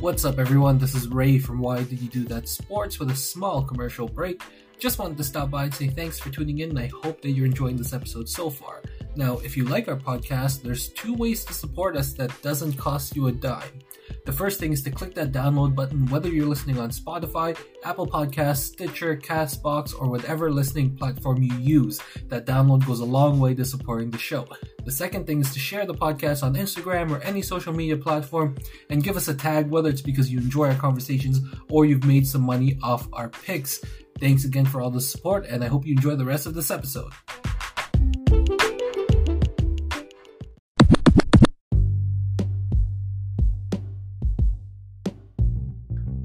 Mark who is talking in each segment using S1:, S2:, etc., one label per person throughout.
S1: What's up, everyone? This is Ray from Why Did You Do That Sports with a small commercial break. Just wanted to stop by and say thanks for tuning in, and I hope that you're enjoying this episode so far. Now, if you like our podcast, there's two ways to support us that doesn't cost you a dime. The first thing is to click that download button, whether you're listening on Spotify, Apple Podcasts, Stitcher, Castbox, or whatever listening platform you use. That download goes a long way to supporting the show. The second thing is to share the podcast on Instagram or any social media platform and give us a tag, whether it's because you enjoy our conversations or you've made some money off our picks. Thanks again for all the support, and I hope you enjoy the rest of this episode.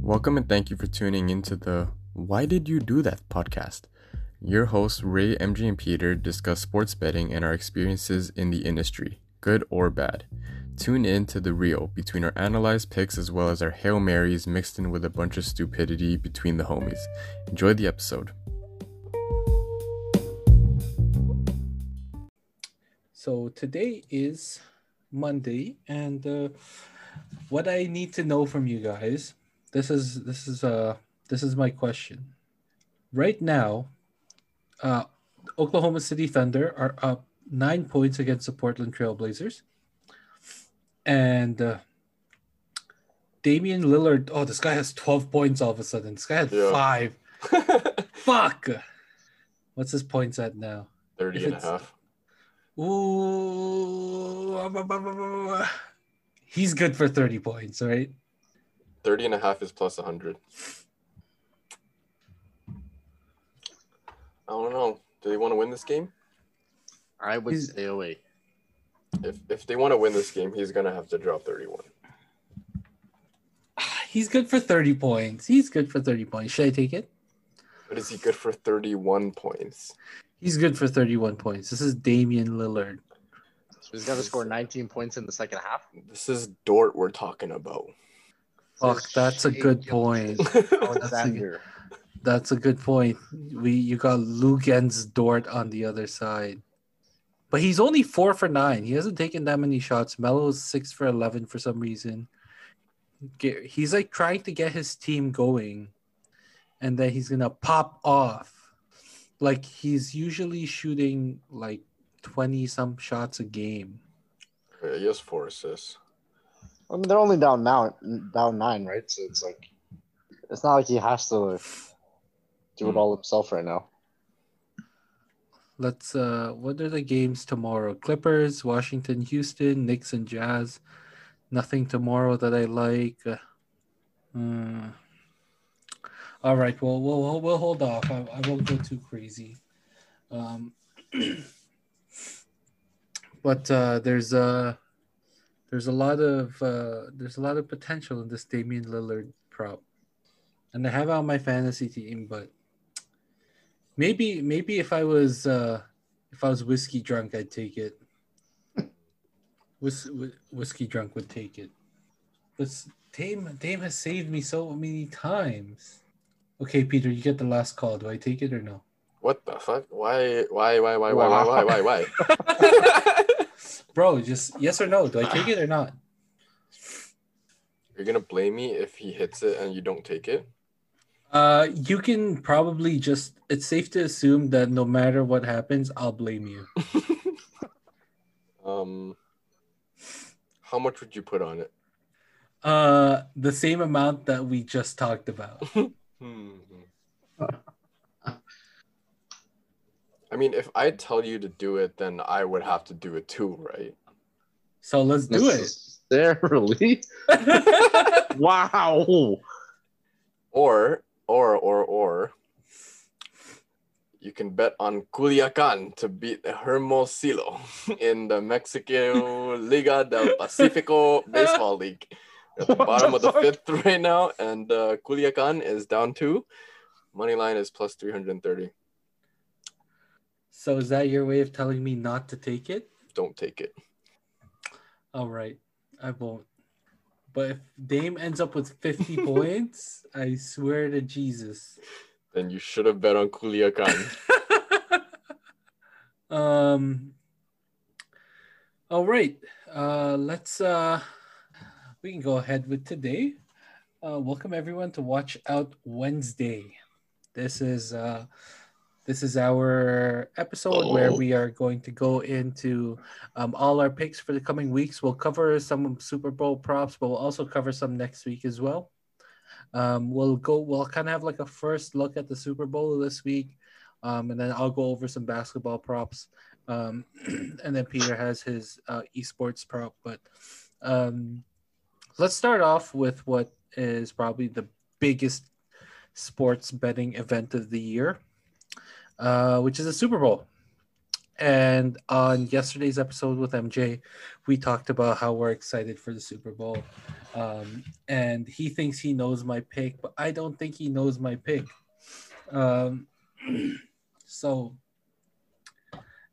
S2: Welcome and thank you for tuning into the Why Did You Do That podcast. Your hosts, Ray, MG, and Peter, discuss sports betting and our experiences in the industry, good or bad. Tune in to the real between our analyzed picks as well as our Hail Marys mixed in with a bunch of stupidity between the homies. Enjoy the episode.
S1: So today is Monday, and uh, what I need to know from you guys, this is this is uh this is my question. Right now, uh, Oklahoma City Thunder are up nine points against the Portland Trailblazers, and uh, Damian Lillard. Oh, this guy has twelve points all of a sudden. This guy had
S3: Yeah.
S1: five. Fuck. What's his points at now?
S3: 30
S1: If
S3: and a half.
S1: Ooh, he's good for 30 points, right?
S3: 30 and a half is plus 100. I don't know. Do they want to win this game?
S4: I would
S1: He's-
S4: stay away.
S3: Oh, if if they want to win this game, he's going to have to drop 31.
S1: He's good for 30 points. He's good for 30 points. Should I take it?
S3: But is he good for 31 points?
S1: He's good for 31 points. This is Damian Lillard.
S4: So he's got to score 19 points in the second half.
S3: This is Dort we're talking about.
S1: Fuck, that's a good point.
S4: Alexander.
S1: That's a good point. We you got Luguentz Dort on the other side. But he's only four for nine. He hasn't taken that many shots. Melo's six for eleven for some reason. He's like trying to get his team going, and then he's gonna pop off. Like he's usually shooting like twenty some shots a game.
S3: Yeah, he has four assists.
S4: I mean, they're only down now, down nine, right? So it's like, it's not like he has to do it
S3: Hmm.
S4: all himself right now.
S1: Let's uh what are the games tomorrow? Clippers, Washington, Houston, Knicks and Jazz. Nothing tomorrow that I like. Uh, hmm. All right, well we'll we'll, we'll hold off. I, I won't go too crazy. Um but uh there's uh there's a lot of uh there's a lot of potential in this Damian Lillard prop. And I have it on my fantasy team, but Maybe maybe if I was uh if I was whiskey drunk, I'd take it. Whis- whiskey drunk would take it. But s- Dame Dame has saved me so many times. Okay, Peter, you get the last call. Do I take it or no?
S3: What the fuck? Why? Why? Why? Why? Why? Why? Why? Why? Why?
S1: Bro, just yes or no. Do I take it or not?
S3: You're gonna blame me if he hits it and you don't take it?
S1: Uh you can probably just it's safe to assume that no matter what happens, I'll blame you.
S3: Um, how much would you put on it?
S1: Uh the same amount that we just talked about.
S3: Hmm. I mean, if I tell you to do it, then I would have to do it too, right?
S1: So let's do it.
S4: Necessarily? wow.
S3: Or, or, or, or, you can bet on Culiacan to beat Hermosillo in the Mexico Liga del Pacifico Baseball League. At the
S4: What
S3: bottom
S4: the
S3: of the
S4: fuck?
S3: fifth right now, and uh, Culiacan is down two. Money line is plus 330.
S1: So is that your way of telling me not to take it?
S3: Don't take it.
S1: All right, I won't. But if Dame ends up with 50 points, I swear to Jesus.
S3: Then you should have bet on Culiacan.
S1: um all right. Uh let's uh we can go ahead with today. Uh, welcome everyone to Watch Out Wednesday. This is uh, this is our episode where we are going to go into um, all our picks for the coming weeks. We'll cover some Super Bowl props, but we'll also cover some next week as well. Um, we'll go. We'll kind of have like a first look at the Super Bowl this week, um, and then I'll go over some basketball props, um, and then Peter has his uh, esports prop. But um, let's start off with what is probably the biggest sports betting event of the year, uh, which is the Super Bowl. And on yesterday's episode with MJ, we talked about how we're excited for the Super Bowl. Um, and he thinks he knows my pick, but I don't think he knows my pick. Um, so,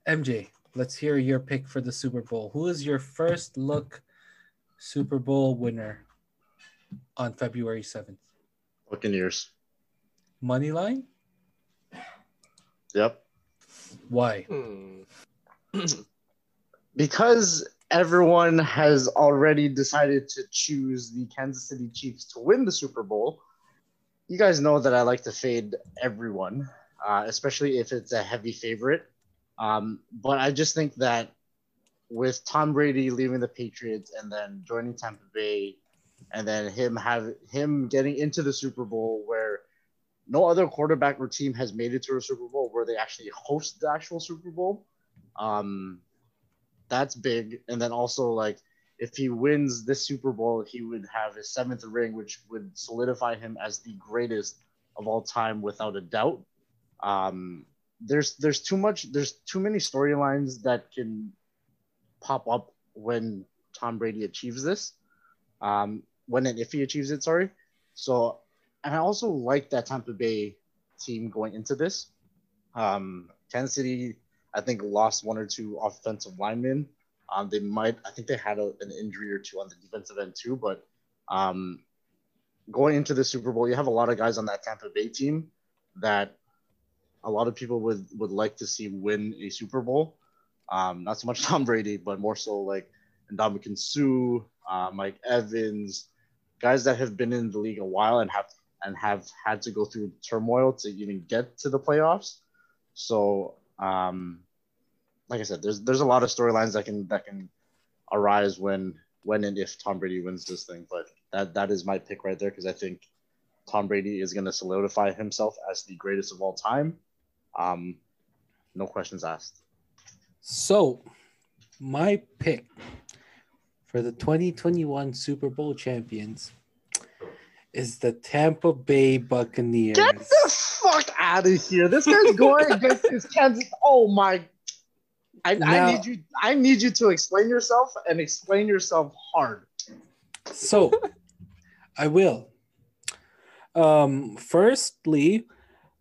S1: MJ, let's hear your pick for the Super Bowl. Who is your first look Super Bowl winner on February 7th?
S4: Buccaneers.
S1: Money line?
S4: Yep.
S1: Why?
S3: Hmm.
S4: Because everyone has already decided to choose the Kansas City Chiefs to win the Super Bowl. You guys know that I like to fade everyone, uh, especially if it's a heavy favorite. Um, but I just think that with Tom Brady leaving the Patriots and then joining Tampa Bay, and then him have him getting into the Super Bowl where no other quarterback or team has made it to a Super Bowl where they actually host the actual Super Bowl. Um, that's big. And then also like if he wins this Super Bowl, he would have his seventh ring, which would solidify him as the greatest of all time without a doubt. Um, there's there's too much there's too many storylines that can pop up when Tom Brady achieves this. Um, when and if he achieves it, sorry. So and I also like that Tampa Bay team going into this. Um, Kansas City, I think, lost one or two offensive linemen. Um, they might, I think they had a, an injury or two on the defensive end too. But um, going into the Super Bowl, you have a lot of guys on that Tampa Bay team that a lot of people would would like to see win a Super Bowl. Um, not so much Tom Brady, but more so like Ndamukong Suh, uh, Mike Evans, guys that have been in the league a while and have and have had to go through turmoil to even get to the playoffs. So, um, like I said, there's there's a lot of storylines that can that can arise when when and if Tom Brady wins this thing. But that that is my pick right there because I think Tom Brady is going to solidify himself as the greatest of all time. Um, no questions asked.
S1: So, my pick for the 2021 Super Bowl champions is the Tampa Bay Buccaneers.
S4: Get the fuck out of here! This guy's going against his Kansas. Oh my! I,
S1: Now-
S4: I need you. I need you to explain yourself and explain yourself hard.
S1: So, I will. Um, firstly,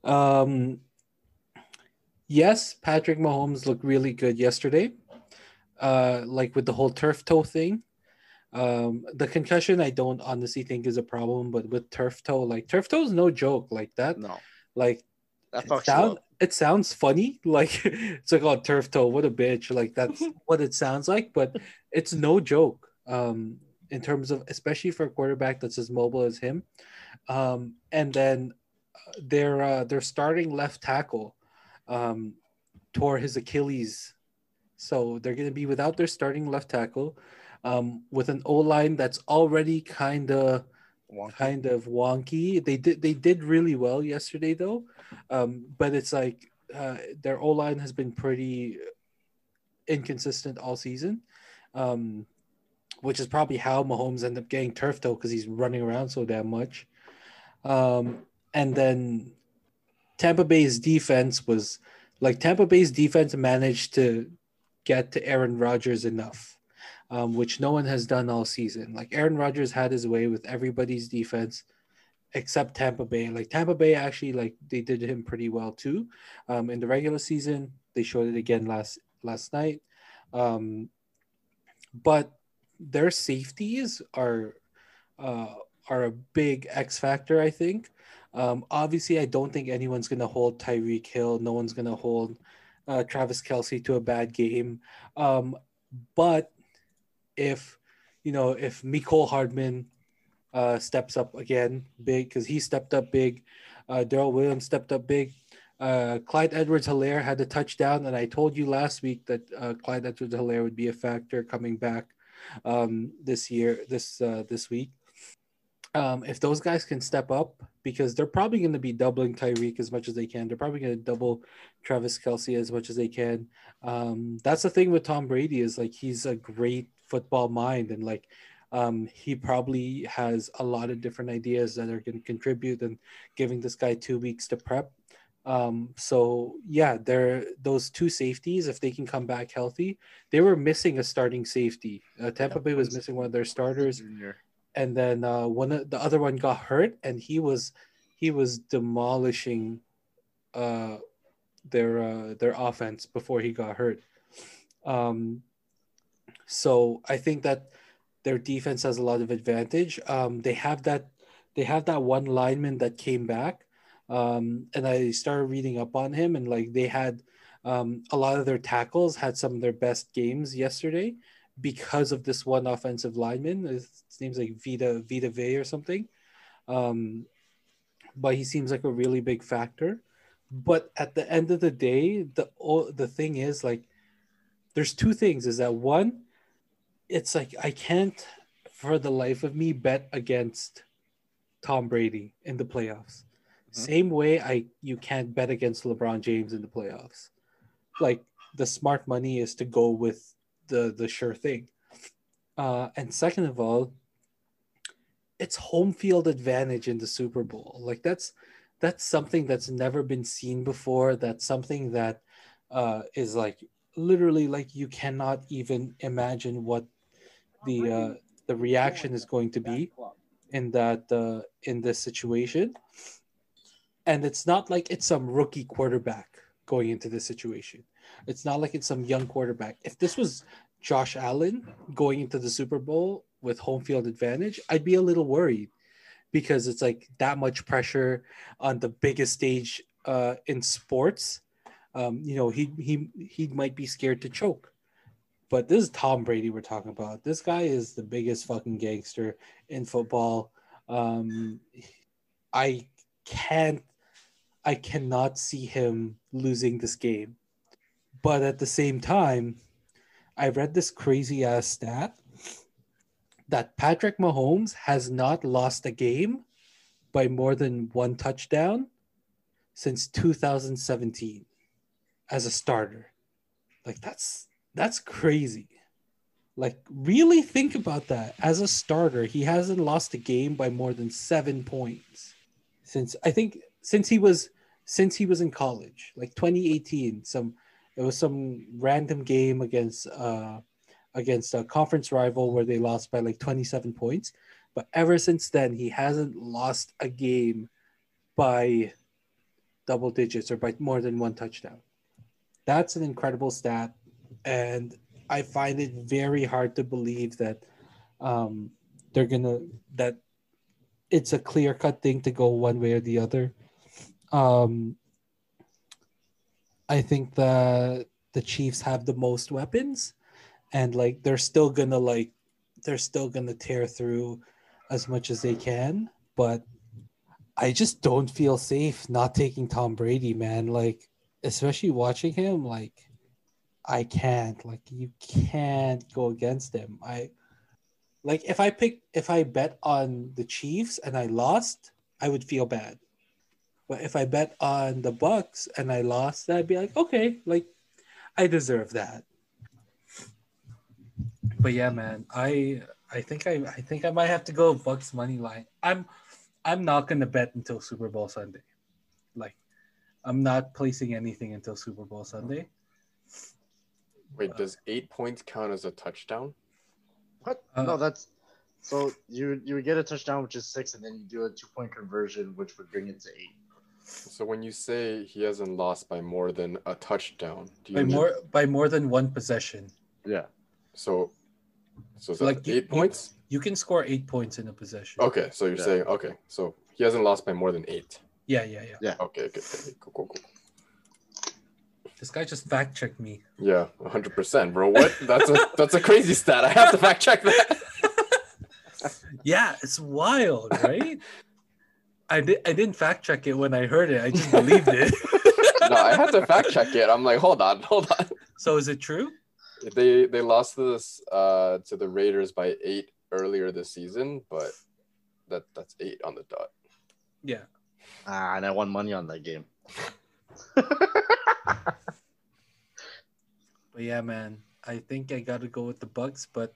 S1: um, yes, Patrick Mahomes looked really good yesterday. Uh, like with the whole turf toe thing. Um, the concussion, I don't honestly think is a problem, but with turf toe, like turf toe is no joke. Like that,
S4: No,
S1: like
S4: that
S1: it, sound, it sounds funny like it's like oh turf toe what a bitch like that's what it sounds like but it's no joke um in terms of especially for a quarterback that's as mobile as him. Um and then uh, their uh, their starting left tackle um tore his achilles. So they're going to be without their starting left tackle um with an o line that's already kind of
S4: Wonky.
S1: kind of wonky. They did they did really well yesterday though, um, but it's like uh, their O line has been pretty inconsistent all season, um, which is probably how Mahomes ended up getting turf toe because he's running around so damn much. Um, and then Tampa Bay's defense was like Tampa Bay's defense managed to get to Aaron Rodgers enough um, which no one has done all season. Like Aaron Rodgers had his way with everybody's defense except Tampa Bay. Like Tampa Bay actually like they did him pretty well too. Um, in the regular season, they showed it again last last night. Um, but their safeties are uh, are a big X factor, I think. Um, obviously, I don't think anyone's going to hold Tyreek Hill. No one's going to hold uh, Travis Kelce to a bad game. Um, but if you know if Mecole Hardman uh, steps up again big because he stepped up big. Uh, Darrel Williams stepped up big. Uh, Clyde Edwards Helaire had a touchdown, and I told you last week that uh, Clyde Edwards Helaire would be a factor coming back um, this year, this uh, this week. Um, if those guys can step up, because they're probably going to be doubling Tyreek as much as they can. They're probably going to double Travis Kelce as much as they can. Um, that's the thing with Tom Brady is like he's a great football mind, and like um, he probably has a lot of different ideas that are going to contribute and giving this guy two weeks to prep. Um, so yeah, there those two safeties. If they can come back healthy, they were missing a starting safety. Uh, Tampa Bay was missing one of their starters, and then uh, one of, the other one got hurt, and he was he was demolishing uh, their uh, their offense before he got hurt. Um, so I think that their defense has a lot of advantage. Um, they have that they have that one lineman that came back, um, and I started reading up on him, and like they had um, a lot of their tackles had some of their best games yesterday because of this one offensive lineman. His name's like Vita Vita Vea or something. Um, but he seems like a really big factor. But at the end of the day, the the thing is like, there's two things. Is that one, it's like I can't for the life of me bet against Tom Brady in the playoffs. Same way I you can't bet against LeBron James in the playoffs. Like the smart money is to go with the the sure thing. Uh, and second of all, it's home field advantage in the Super Bowl. Like that's that's something that's never been seen before. That's something that uh, is like literally like you cannot even imagine what the uh, the reaction is going to be in that uh, in this situation. And it's not like it's some rookie quarterback going into this situation. It's not like it's some young quarterback. If this was Josh Allen going into the Super Bowl with home field advantage, I'd be a little worried because it's like that much pressure on the biggest stage uh, in sports. Um, you know, he he he might be scared to choke. But this is Tom Brady we're talking about. This guy is the biggest fucking gangster in football. Um, I can't, I cannot see him losing this game. But at the same time, I read this crazy ass stat that Patrick Mahomes has not lost a game by more than one touchdown since 2017 as a starter. Like that's that's crazy. Like really think about that. As a starter, he hasn't lost a game by more than 7 points since I think since he was since he was in college, like 2018, some it was some random game against uh against a conference rival where they lost by like 27 points. But ever since then, he hasn't lost a game by double digits or by more than one touchdown. That's an incredible stat. And I find it very hard to believe that um, they're to, that it's a clear cut thing to go one way or the other. Um, I think the the Chiefs have the most weapons and like they're still gonna like they're still gonna tear through as much as they can but i just don't feel safe not taking tom brady man like especially watching him like i can't like you can't go against him i like if i pick if i bet on the chiefs and i lost i would feel bad but if i bet on the bucks and i lost i'd be like okay like i deserve that but yeah, man, I I think I I think I might have to go Bucks money line. I'm I'm not gonna bet until Super Bowl Sunday. Like I'm not placing anything until Super Bowl Sunday.
S3: Wait, does eight points count as a touchdown?
S4: What?
S1: Uh,
S4: no, that's so you you would get a touchdown, which is six, and then you do a two point conversion, which would bring it to eight.
S3: So when you say he hasn't lost by more than a touchdown, do you
S1: By
S3: mean-
S1: more by more than one possession.
S4: Yeah.
S3: so so is that
S1: Like, you-
S3: eight
S1: you-
S3: points?
S1: You can score eight points in a possession.
S3: Okay, so you're
S4: Yeah.
S3: saying okay, so he hasn't lost by more than eight.
S1: Yeah, yeah, yeah.
S3: Okay, okay, okay, cool, cool, cool.
S1: This guy just fact checked me.
S3: Yeah, hundred percent, bro. What? That's a that's a crazy stat. I have to fact check that.
S1: Yeah, it's wild, right? I did. I didn't fact check it when I heard it. I just believed it.
S3: no, I had to fact check it. I'm like, hold on, hold on.
S1: so is it true?
S3: They they lost this uh to the Raiders by eight earlier this season, but that that's eight on the dot.
S1: Yeah.
S4: Ah, and I won money on that game.
S1: But yeah, man, I think I got to go with the Bucks, but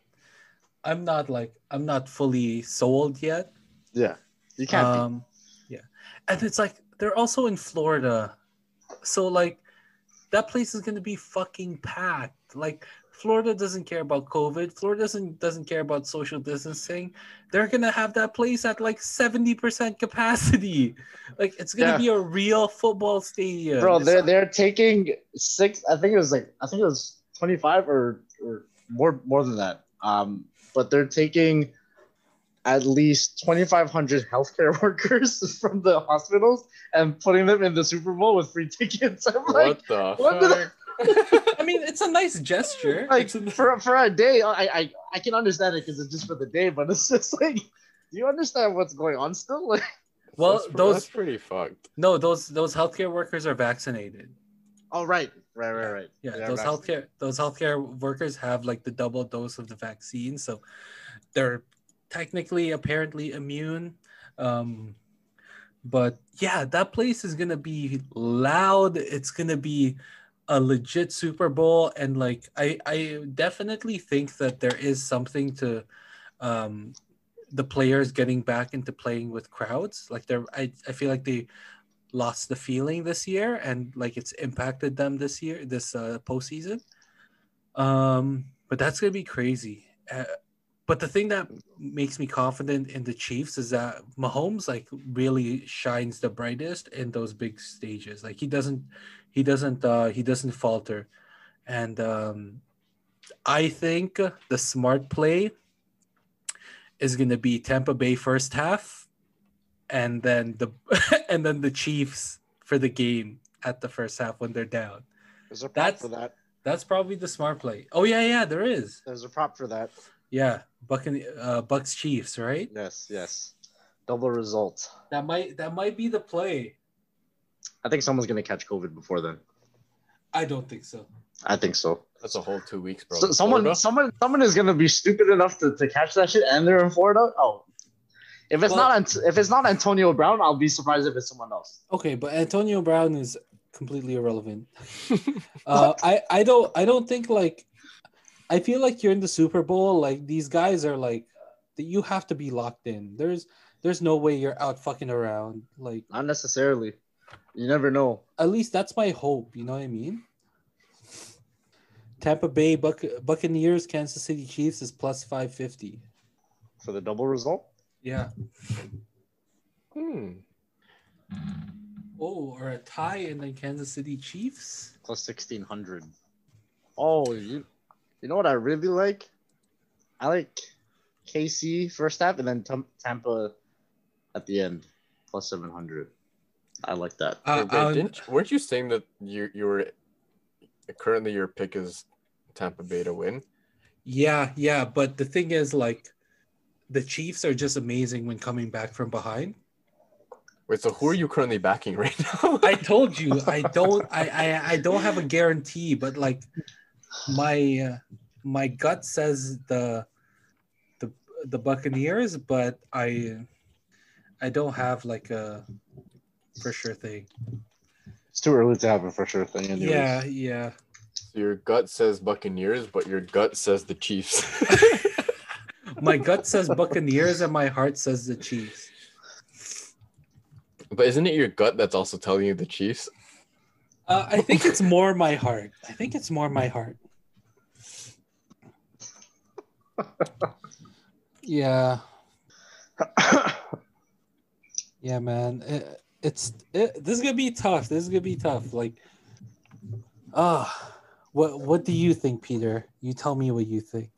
S1: I'm not like I'm not fully sold yet.
S4: yeah, you can't be.
S1: Um, yeah, and it's like they're also in Florida, so like that place is gonna be fucking packed. Like Florida doesn't care about COVID. Florida doesn't doesn't care about social distancing. They're gonna have that place at like seventy percent capacity. Like it's gonna
S4: Yeah.
S1: be a real football stadium.
S4: Bro, they're they're taking six. I think it was like I think it was twenty five or or more more than that. Um, but they're taking at least twenty five hundred healthcare workers from the hospitals and putting them in the Super Bowl with free tickets. I'm like,
S3: what the
S4: what the-
S3: fuck?
S1: I mean, it's a nice gesture.
S4: like
S1: a-
S4: for for a day, I I I can understand it because it's just for the day, but it's just like, do you understand what's going on still? Like,
S1: well,
S3: that's,
S1: those
S3: that's pretty fucked.
S1: no, those those healthcare workers are vaccinated.
S4: oh right, right, right, right.
S1: Yeah,
S4: They
S1: those
S4: vaccinated.
S1: healthcare those healthcare workers have like the double dose of the vaccine, so they're technically apparently immune. Um, but yeah, that place is gonna be loud. It's gonna be a legit Super Bowl, and like I I definitely think that there is something to um the players getting back into playing with crowds. Like they're I, I feel like they lost the feeling this year and like it's impacted them this year this uh postseason. Um but that's gonna be crazy. Uh, but the thing that makes me confident in the chiefs is that mahomes like really shines the brightest in those big stages. Like he doesn't he doesn't uh he doesn't falter and um i think the smart play is going to be tampa bay first half and then the and then the Chiefs for the game at the first half when they're down.
S4: There's a prop
S1: That's-
S4: for that.
S1: That's probably the smart play. Oh yeah, yeah, there is.
S4: There's a prop for that.
S1: Yeah, Buck and uh, Bucks Chiefs, right?
S4: Yes, yes. Double result.
S1: That might that might be the play.
S4: I think someone's gonna catch COVID before then.
S1: I don't think so.
S4: I think so.
S3: That's a whole two weeks, bro.
S4: so someone,
S3: Florida?
S4: someone, someone is gonna be stupid enough to, to catch that shit, and they're in Florida. Oh, if it's
S1: Well-
S4: not if it's not Antonio Brown, I'll be surprised if it's someone else.
S1: Okay, but Antonio Brown is completely irrelevant. uh, I I don't I don't think like I feel like you're in the Super Bowl. Like these guys are like that. You have to be locked in. There's there's no way you're out fucking around. Like
S4: Not necessarily. You never know.
S1: at least that's my hope. You know what I mean? Tampa Bay Buc- Buccaneers, Kansas City Chiefs is plus five fifty.
S4: For the double result,
S1: Yeah.
S3: Hmm.
S1: Oh, or a tie and then Kansas City Chiefs.
S4: plus sixteen hundred. Oh, you, you know what I really like? I like KC first half and then Tam- Tampa at the end, plus seven hundred. I like that.
S1: Uh,
S3: Wait, wait,
S1: um,
S3: didn't, weren't you saying that you you were currently your pick is Tampa Bay to win?
S1: Yeah, yeah, but the thing is, like, the Chiefs are just amazing when coming back from behind.
S3: Wait, so who are you currently backing right now?
S1: I told you, I don't, I, I, I don't have a guarantee, but like, my, uh, my gut says the, the, the Buccaneers, but I, I don't have like a for sure thing.
S4: It's too early to have a for sure thing. Anyways.
S1: Yeah, yeah.
S3: your gut says Buccaneers, but your gut says the Chiefs.
S1: My gut says Buccaneers, and my heart says the Chiefs.
S3: but isn't it your gut that's also telling you the Chiefs?
S1: Uh, I think it's more my heart. I think it's more my heart. Yeah, yeah, man. It, it's it, this is gonna be tough. This is gonna be tough. Like, ah, what what do you think, Peter? You tell me what you think.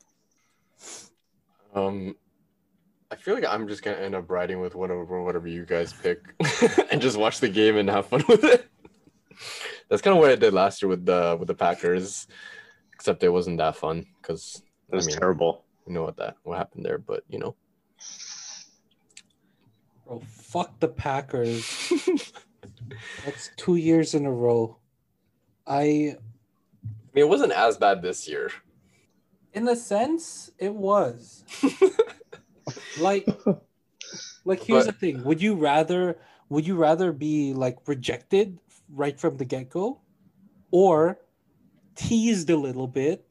S3: Um, I feel like I'm just gonna end up riding with whatever whatever you guys pick, and just watch the game and have fun with it. That's kind of what I did last year with the with the Packers, except it wasn't that fun because
S4: It was
S3: I mean,
S4: terrible.
S3: you know what that what happened there, but you know,
S1: Bro, fuck the Packers. That's two years in a row. I,
S3: I mean, it wasn't as bad this year.
S1: in a sense, it was like, like here's
S3: But-
S1: the thing: would you rather, would you rather be like rejected right from the get go, or teased a little bit,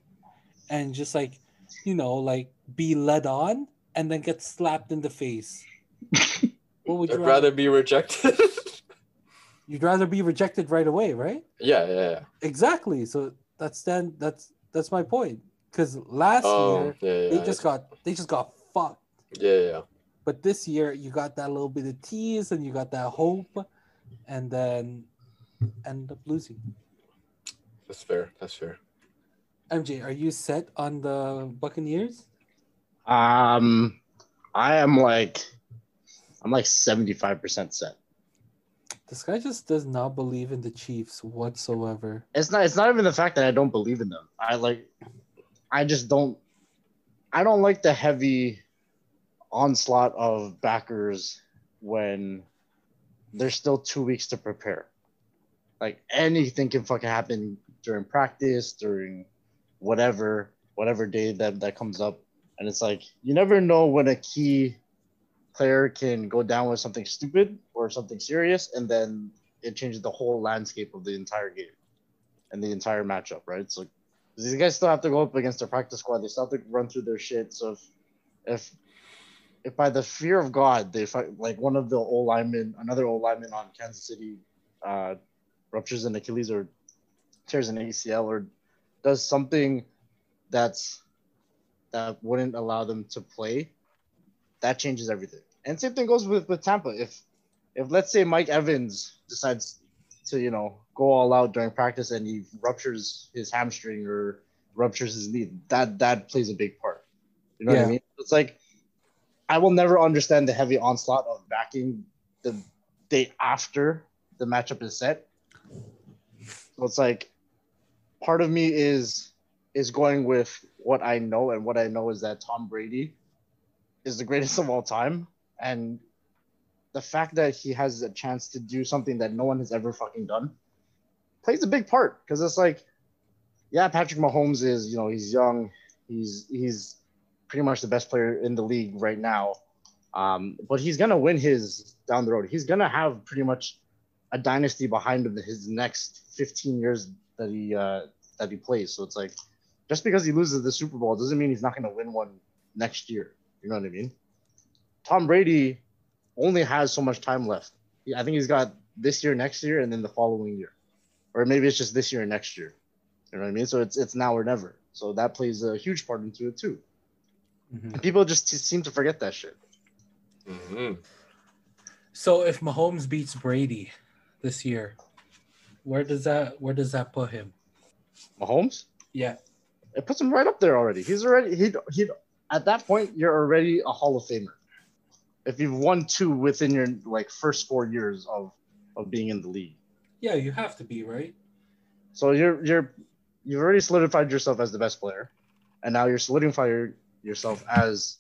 S1: and just like, you know, like be led on and then get slapped in the face? What would you
S3: I'd rather be rejected.
S1: You'd rather be rejected right away, right?
S3: yeah, yeah, yeah.
S1: Exactly. So that's then that's that's my point. Because last
S3: Oh,
S1: year
S3: yeah, yeah.
S1: they just got they just got fucked.
S3: yeah, yeah, yeah.
S1: But this year you got that little bit of tease and you got that hope, and then end up losing.
S3: That's fair. That's fair.
S1: MJ, are you set on the Buccaneers?
S4: Um, I am like, I'm like 75% set.
S1: This guy just does not believe in the Chiefs whatsoever.
S4: It's not. It's not even the fact that I don't believe in them. I like. I just don't. I don't like the heavy onslaught of backers when there's still two weeks to prepare. Like anything can fucking happen during practice, during whatever whatever day that that comes up, and it's like you never know when a key player can go down with something stupid or something serious, and then it changes the whole landscape of the entire game and the entire matchup, right? So these guys still have to go up against their practice squad. They still have to run through their shit. So if if if by the fear of God they fight like one of the old linemen, another old lineman on Kansas City, uh, ruptures an Achilles or tears an ACL or does something that's that wouldn't allow them to play, that changes everything. And same thing goes with with Tampa. If if let's say Mike Evans decides to you know go all out during practice and he ruptures his hamstring or ruptures his knee, that that plays a big part. You know what I mean? It's like I will never understand the heavy onslaught of backing the day after the matchup is set. So it's like part of me is is going with what I know, and what I know is that Tom Brady is the greatest of all time, and the fact that he has a chance to do something that no one has ever fucking done plays a big part because it's like, yeah, Patrick Mahomes is you know he's young, he's he's pretty much the best player in the league right now, um, but he's gonna win his down the road. He's gonna have pretty much a dynasty behind him his next 15 years that he uh, that he plays. So it's like just because he loses the Super Bowl doesn't mean he's not going to win one next year. You know what I mean? Tom Brady only has so much time left. I think he's got this year, next year, and then the following year, or maybe it's just this year and next year. You know what I mean? So it's it's now or never. So that plays a huge part into it too. And people just t- seem to forget that shit.
S3: hmm
S1: So if Mahomes beats Brady this year, where does that where does that put him?
S4: Mahomes,
S1: Yeah.
S4: it puts him right up there already. He's already he he at that point you're already a Hall of Famer. If you've won two within your like first four years of of being in the league,
S1: Yeah, you have to be, right?
S4: so you're you're you've already solidified yourself as the best player, and now you're solidifying yourself as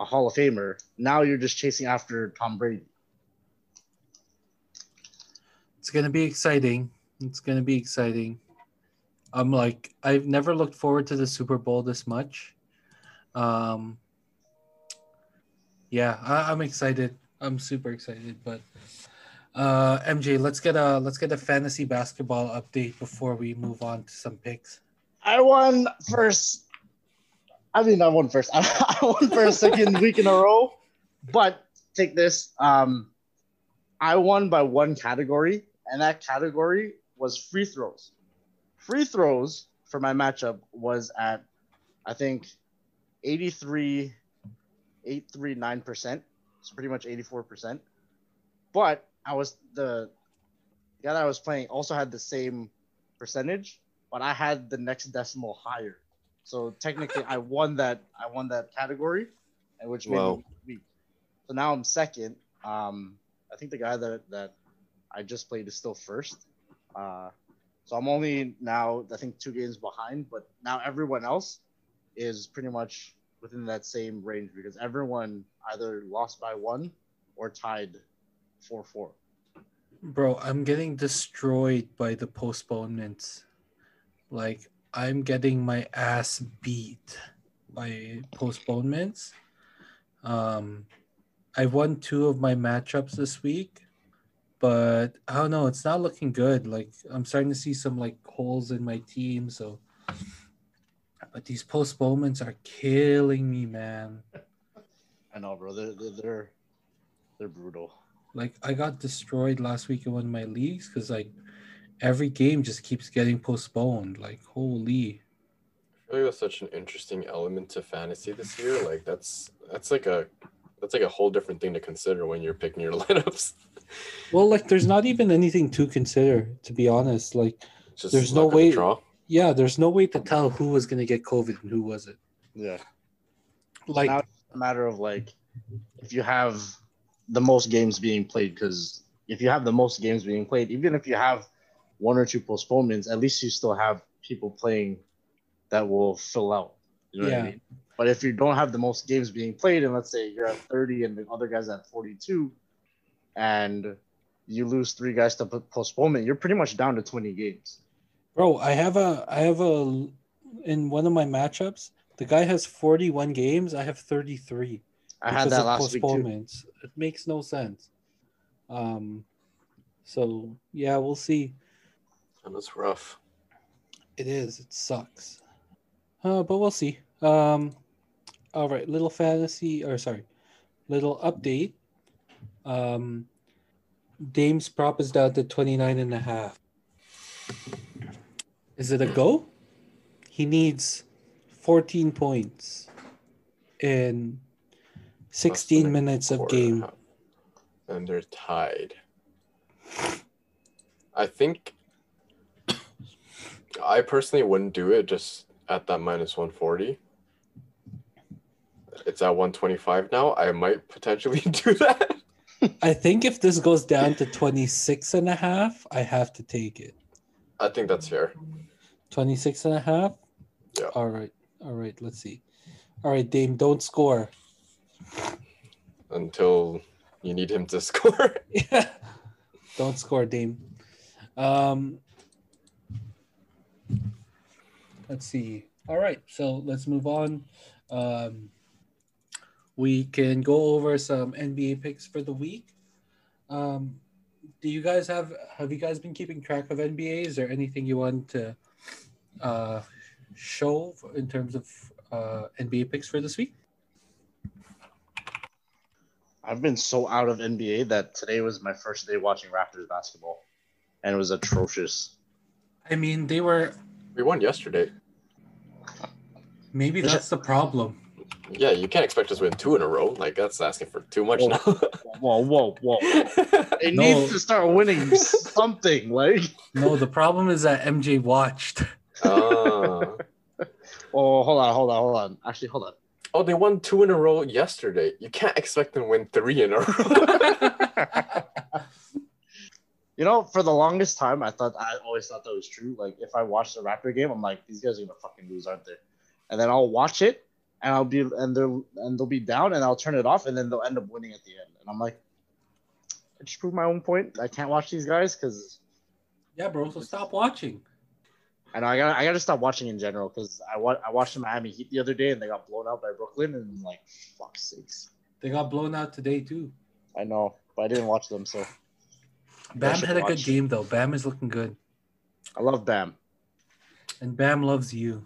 S4: a Hall of Famer. Now you're just chasing after Tom Brady.
S1: It's gonna be exciting. It's gonna be exciting. I'm like I've never looked forward to the Super Bowl this much. Um yeah, I, I'm excited. I'm super excited. But uh MJ, let's get a let's get a fantasy basketball update before we move on to some picks.
S4: I won first. I mean, I won first. I won a second week in a row. But take this. Um, I won by one category, and that category was free throws. Free throws for my matchup was at, I think, 83, 839%. So pretty much 84%. But I was the guy that I was playing also had the same percentage but I had the next decimal higher. So technically, I won that. I won that category, and which made me weak. So now I'm second. Um, I think the guy that that I just played is still first. Uh, so I'm only now I think two games behind, but now everyone else is pretty much within that same range because everyone either lost by one or tied four four.
S1: Bro, I'm getting destroyed by the postponements. Like I'm getting my ass beat by postponements. Um I won two of my matchups this week, but I don't know, it's not looking good. Like I'm starting to see some like holes in my team, so but these postponements are killing me, man.
S4: I know, bro. They're they're they're, they're brutal.
S1: Like I got destroyed last week in one of my leagues because like every game just keeps getting postponed. Like holy.
S3: I feel like that's such an interesting element to fantasy this year. Like that's that's like a that's like a whole different thing to consider when you're picking your lineups.
S1: Well, like there's not even anything to consider, to be honest. Like
S3: just
S1: There's no
S3: luck of
S1: way-
S3: Draw.
S1: Yeah, there's no way to tell who was gonna get COVID and who wasn't.
S4: Yeah.
S1: Like
S4: Now- it's A matter of like if you have the most games being played, because if you have the most games being played, even if you have one or two postponements, at least you still have people playing that will fill out. You know what
S1: Yeah.
S4: I mean? But if you don't have the most games being played, and let's say you're at 30 and the other guy's at 42, and you lose three guys to postponement, you're pretty much down to 20 games.
S1: Bro, I have a I have a in one of my matchups, the guy has 41 games, I have 33
S4: I had that
S1: of
S4: last week too.
S1: postponements. It makes no sense. Um so yeah, we'll see.
S3: And it's rough.
S1: It is, it sucks. Uh, but we'll see. Um all right, little fantasy or sorry, little update. Um Dame's prop is down to 29 and a half. Is it a go? He needs 14 points in 16 minutes of
S3: quarter and a
S1: game.
S3: half. And they're tied. I think I personally wouldn't do it just at that minus 140. It's at 125 now. I might potentially do that.
S1: I think if this goes down to 26 and a half, I have to take it.
S3: I think that's fair.
S1: 26 and a half?
S3: Yeah.
S1: All right. All right. Let's see. All right, Dame, don't score.
S3: until you need him to score.
S1: Yeah. Don't score, Dame. Um, let's see. All right, so let's move on. Um, we can go over some NBA picks for the week. Um, do you guys have have you guys been keeping track of NBA? Is there anything you want to uh, show in terms of uh, NBA picks for this week?
S4: I've been so out of NBA that today was my first day watching Raptors basketball, and it was atrocious.
S1: I mean, they were
S3: we won yesterday.
S1: maybe that's the problem.
S3: Yeah, you can't expect us to win two in a row. Like that's asking for too much now.
S4: Whoa, whoa, whoa! They
S1: No.
S4: need to start winning something. Like,
S1: No, the problem is that MJ watched.
S3: Oh.
S4: oh, hold on, hold on, hold on. Actually, hold on.
S3: oh, they won two in a row yesterday. You can't expect them to win three in a row.
S4: You know, for the longest time, I thought I always thought that was true. Like, if I watch the Raptor game, I'm like, these guys are gonna fucking lose, aren't they? And then I'll watch it, and I'll be and they'll and they'll be down, and I'll turn it off, and then they'll end up winning at the end. And I'm like, I just proved my own point. I can't watch these guys because
S1: Yeah, bro. So stop watching.
S4: I know I got I got to stop watching in general because I wa- I watched the Miami Heat the other day, and they got blown out by Brooklyn, and I'm like, fuck sakes.
S1: They got blown out today too.
S4: I know, but I didn't watch them, so
S1: Bam had a good game though. Bam is looking good,
S4: I love Bam.
S1: and Bam loves you.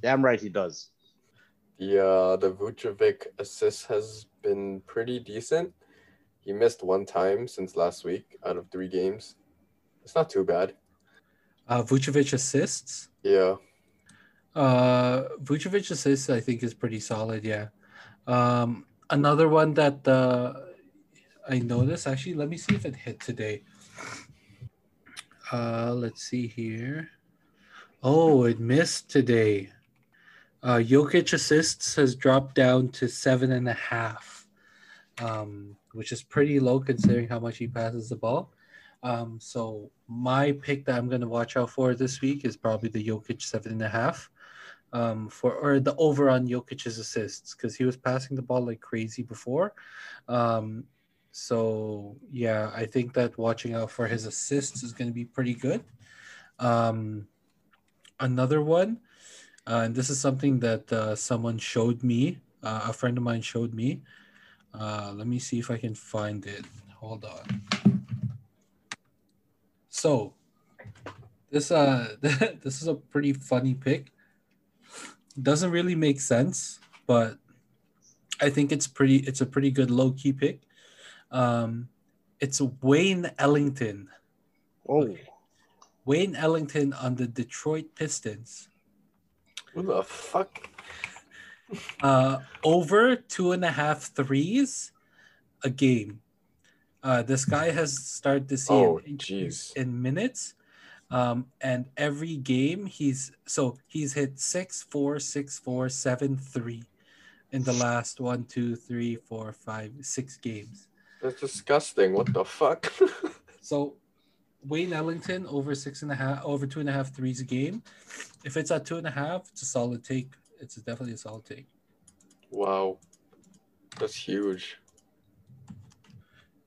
S4: Damn right he does.
S3: the uh, the Vucevic assist has been pretty decent. He missed one time since last week out of three games. It's not too bad.
S1: Uh, Vucevic assists.
S3: Yeah.
S1: Uh, Vucevic assists, I think, is pretty solid. Yeah. Um, another one that uh, I noticed actually. Let me see if it hit today. Uh, let's see here. Oh, it missed today. Uh, Jokic assists has dropped down to seven and a half, um, which is pretty low considering how much he passes the ball. Um, so my pick that I'm going to watch out for this week is probably the Jokic seven and a half. um, for or the over on Jokic's assists because he was passing the ball like crazy before. Um, so yeah, I think that watching out for his assists is going to be pretty good. Um, another one, uh, and this is something that uh, someone showed me. Uh, a friend of mine showed me. Uh, let me see if I can find it. Hold on. So this uh this is a pretty funny pick. Doesn't really make sense, but I think it's pretty it's a pretty good low key pick. Um it's Wayne Ellington.
S4: Oh,
S1: Wayne Ellington on the Detroit Pistons.
S3: Who the fuck?
S1: Uh over two and a half threes a game. Uh this guy has started to see
S3: Oh,
S1: in minutes. Um, and every game he's so he's hit six, four, six, four, seven, three in the last one, two, three, four, five, six games.
S3: That's disgusting. What the fuck?
S1: So Wayne Ellington over six and a half, over two and a half threes a game. If it's at two and a half, it's a solid take. It's definitely a solid take.
S3: wow. That's huge.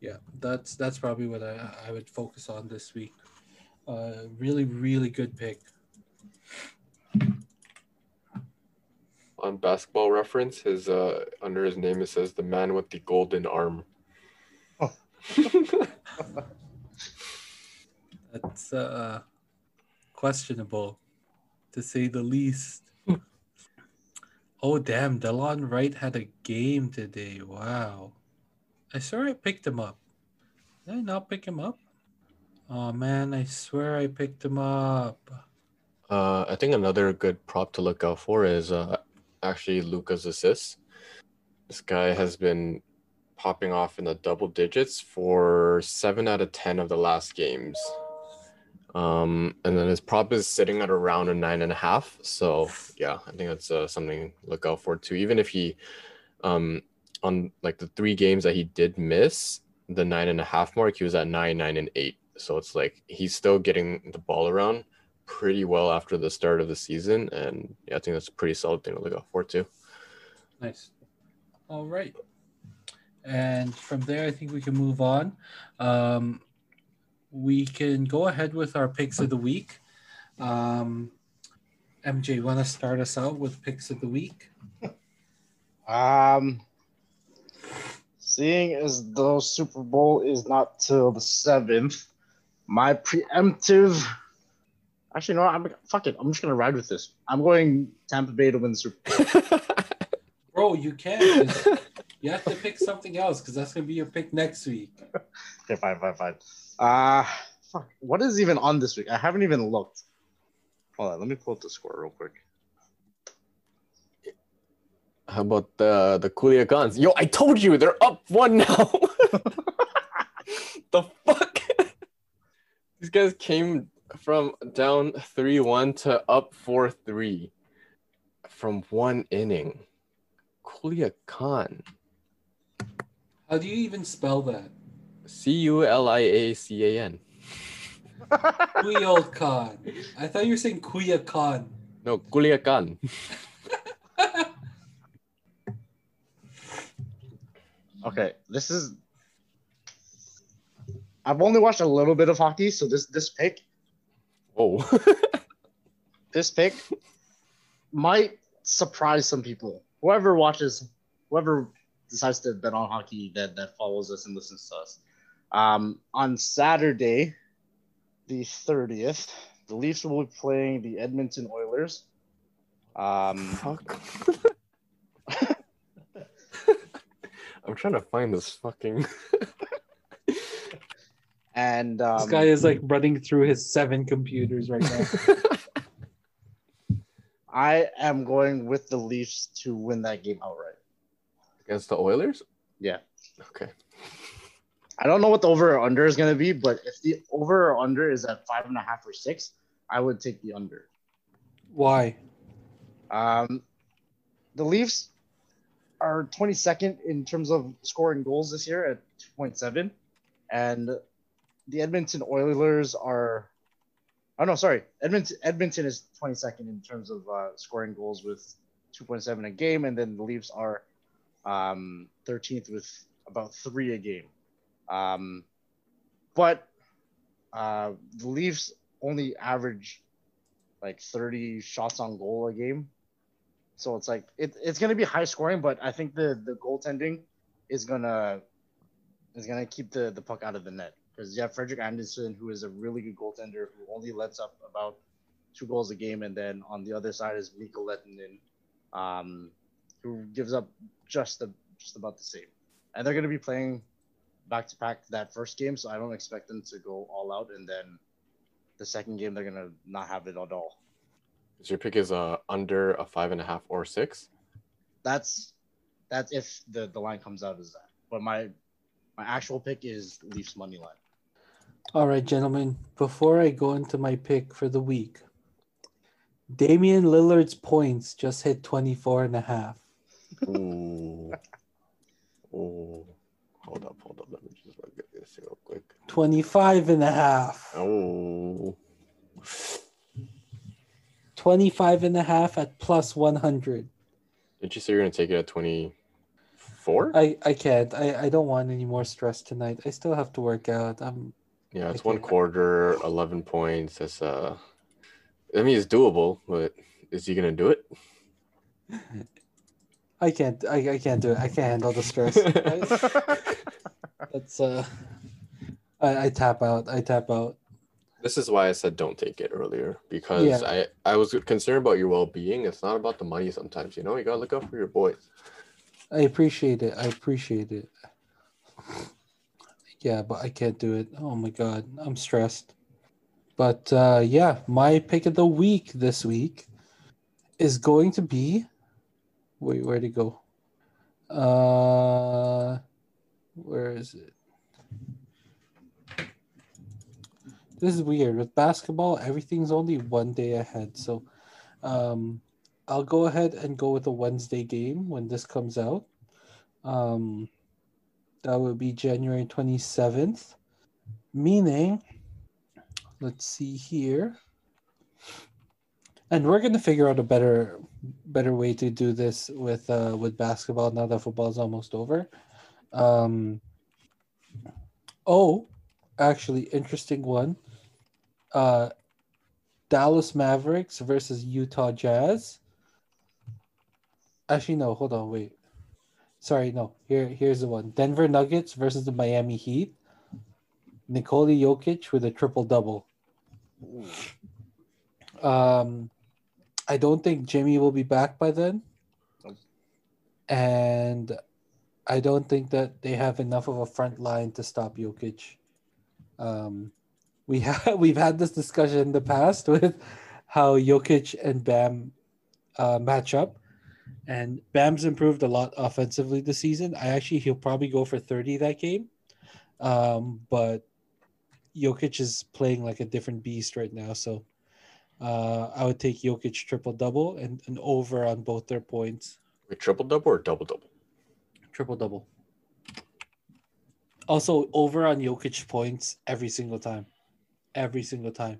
S1: Yeah, that's that's probably what I I would focus on this week. Uh, really, really good pick.
S3: On basketball reference, his uh under his name it says the man with the golden arm.
S4: Oh.
S1: That's uh, questionable, to say the least. oh damn, Delon Wright had a game today. Wow. I swear I picked him up. Did I not pick him up? Oh man, I swear I picked him up.
S3: Uh, I think another good prop to look out for is uh, actually Luka's assists. This guy has been popping off in the double digits for seven out of ten of the last games. Um, and then his prop is sitting at around a nine and a half. So yeah, I think that's uh, something to look out for too. Even if he, um, on like the three games that he did miss the nine and a half mark, he was at nine, nine, and eight. So it's like he's still getting the ball around pretty well after the start of the season, and yeah, I think that's a pretty solid thing to look out for too.
S1: Nice. All right. And from there, I think we can move on. Um, we can go ahead with our picks of the week. Um, MJ, want to start us out with picks of the week?
S4: Um, seeing as the Super Bowl is not till the seventh, my preemptive. Actually, no, I'm fuck it. I'm just gonna ride with this. I'm going Tampa Bay to win the Super Bowl.
S1: Bro, you can't. You have to pick something else because that's going to be your pick next week.
S4: Okay, fine, fine, fine. Uh fuck. What is even on this week? I haven't even looked. Hold on, let me pull up the score real quick.
S3: How about the the Culiacans? Yo, I told you they're up one now. the fuck? These guys came from down three one to up four three from one inning. Culiacan.
S1: How do you even spell that?
S3: C U L I A C A N.
S1: Culiacan. I thought you were saying Culiacan.
S3: No, Culiacan.
S4: Okay, this is. I've only watched a little bit of hockey, so this this pick
S3: Oh.
S4: this pick might surprise some people. Whoever watches, whoever decides to bet on hockey that that follows us and listens to us. Um, on Saturday, the thirtieth, the Leafs will be playing the Edmonton Oilers. Um,
S3: Fuck. I'm trying to find this fucking.
S4: and um,
S1: This guy is like running through his seven computers right now.
S4: I am going with the Leafs to win that game outright.
S3: Against the Oilers?
S4: Yeah.
S3: Okay.
S4: I don't know what the over or under is going to be, but if the over or under is at five and a half or six, I would take the under.
S1: Why?
S4: Um, the Leafs are 22nd in terms of scoring goals this year at 2.7, and the Edmonton Oilers are Oh no, sorry. Edmonton Edmonton is 22nd in terms of uh, scoring goals with 2.7 a game, and then the Leafs are um, 13th with about three a game. Um, but uh, the Leafs only average like 30 shots on goal a game, so it's like it, it's gonna be high scoring, but I think the the goaltending is gonna is gonna keep the the puck out of the net because you have Frederik Andersen, who is a really good goaltender who only lets up about two goals a game, and then on the other side is Mikko Lehtinen, um, who gives up just the just about the same. And they're going to be playing back to back that first game, so I don't expect them to go all out, and then the second game they're going to not have it at all.
S3: So your pick is uh under a five and a half or six.
S4: That's that's if the the line comes out as that. But my my actual pick is Leafs money line.
S1: All right, gentlemen, before I go into my pick for the week, Damian Lillard's points just hit 24 and a half.
S3: Ooh. Ooh. Hold up, hold up. Let me just look at this real quick.
S1: 25 and a half.
S3: Oh.
S1: 25 and a half at plus 100.
S3: Did you say you're gonna take it at twenty four?
S1: I, I can't. I, I don't want any more stress tonight. I still have to work out. I'm
S3: Yeah, it's one quarter, eleven points. That's uh I mean it's doable, but is he gonna do it?
S1: I can't I, I can't do it. I can't handle the stress. I- That's uh I, I tap out. I tap out.
S3: This is why I said don't take it earlier because
S1: Yeah.
S3: I I was concerned about your well being. It's not about the money sometimes, you know. You gotta look out for your boys.
S1: I appreciate it. I appreciate it. Yeah, but I can't do it. Oh my god, I'm stressed. But uh yeah, my pick of the week this week is going to be wait, where'd it go? Uh where is it? This is weird. With basketball, everything's only one day ahead. So um I'll go ahead and go with a Wednesday game when this comes out. Um, that would be January 27th, meaning, let's see here. And we're gonna figure out a better, better way to do this with uh, with basketball now that football's almost over. Um, oh, actually, interesting one. Uh, Dallas Mavericks versus Utah Jazz. Actually, no. Hold on. Wait. Sorry. No. Here. Here's the one. Denver Nuggets versus the Miami Heat. Nikola Jokic with a triple double. Um, I don't think Jimmy will be back by then, and I don't think that they have enough of a front line to stop Jokic. Um, we have we've had this discussion in the past with how Jokic and Bam uh, match up, and Bam's improved a lot offensively this season. I actually he'll probably go for thirty that game, um, but Jokic is playing like a different beast right now. So uh, I would take Jokic triple double and an over on both their points.
S3: Wait, triple double or double double?
S1: Triple double. Also over on Jokic points every single time. Every single time.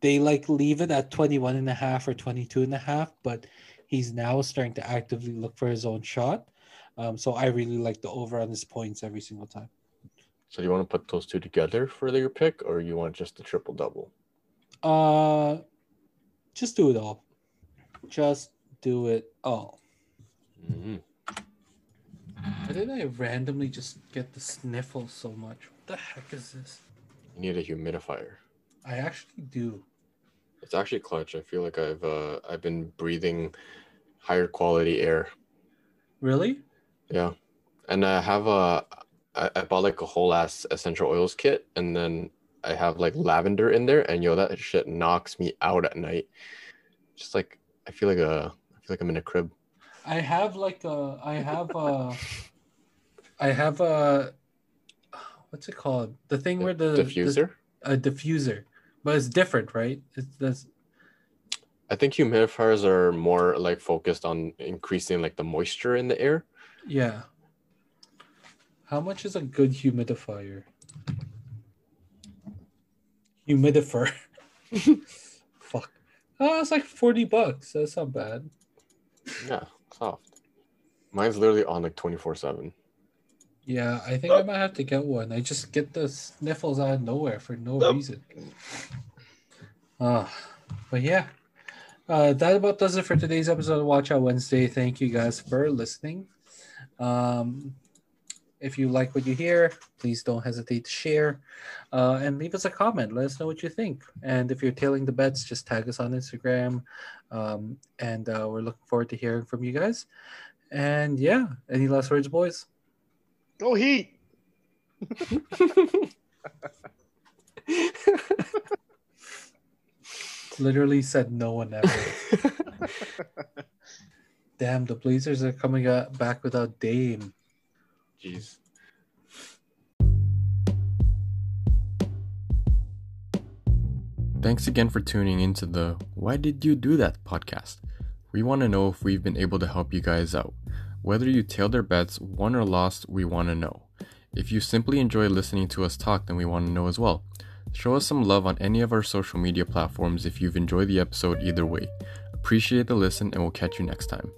S1: They like leave it at 21 and a half or 22 and a half, but he's now starting to actively look for his own shot. Um, so I really like the over on his points every single time.
S3: So you want to put those two together for your pick, or you want just the triple double?
S1: Uh just do it all. Just do it all.
S3: Mm-hmm.
S1: Why did I randomly just get the sniffle so much? What the heck is this?
S3: You need a humidifier.
S1: I actually do.
S3: It's actually clutch. I feel like I've uh, I've been breathing higher quality air.
S1: Really?
S3: Yeah, and I have a I, I bought like a whole ass essential oils kit, and then I have like lavender in there, and yo, that shit knocks me out at night. Just like I feel like a I feel like I'm in a crib.
S1: I have like a I have a I have a what's it called? The thing where the
S3: diffuser.
S1: the- a diffuser. But it's different, right? It's this
S3: I think humidifiers are more like focused on increasing like the moisture in the air.
S1: yeah. How much is a good humidifier? Humidifier. Fuck. Oh, it's like forty bucks. That's not bad.
S5: Yeah, soft. Mine's literally on like 24 7.
S1: Yeah, I think I might have to get one. I just get the sniffles out of nowhere for no reason. Uh, but yeah, uh, that about does it for today's episode of Watch Out Wednesday. Thank you guys for listening. Um, if you like what you hear, please don't hesitate to share uh, and leave us a comment. Let us know what you think. And if you're tailing the bets, just tag us on Instagram. Um, and uh, we're looking forward to hearing from you guys. And yeah, any last words, boys?
S4: Go Heat!
S1: Literally said no one ever. Damn, the Blazers are coming out back without Dame.
S5: Jeez.
S3: Thanks again for tuning into the Why Did You Do That podcast. We want to know if we've been able to help you guys out. Whether you tailed our bets, won or lost, we want to know. If you simply enjoy listening to us talk, then we want to know as well. Show us some love on any of our social media platforms if you've enjoyed the episode either way. Appreciate the listen, and we'll catch you next time.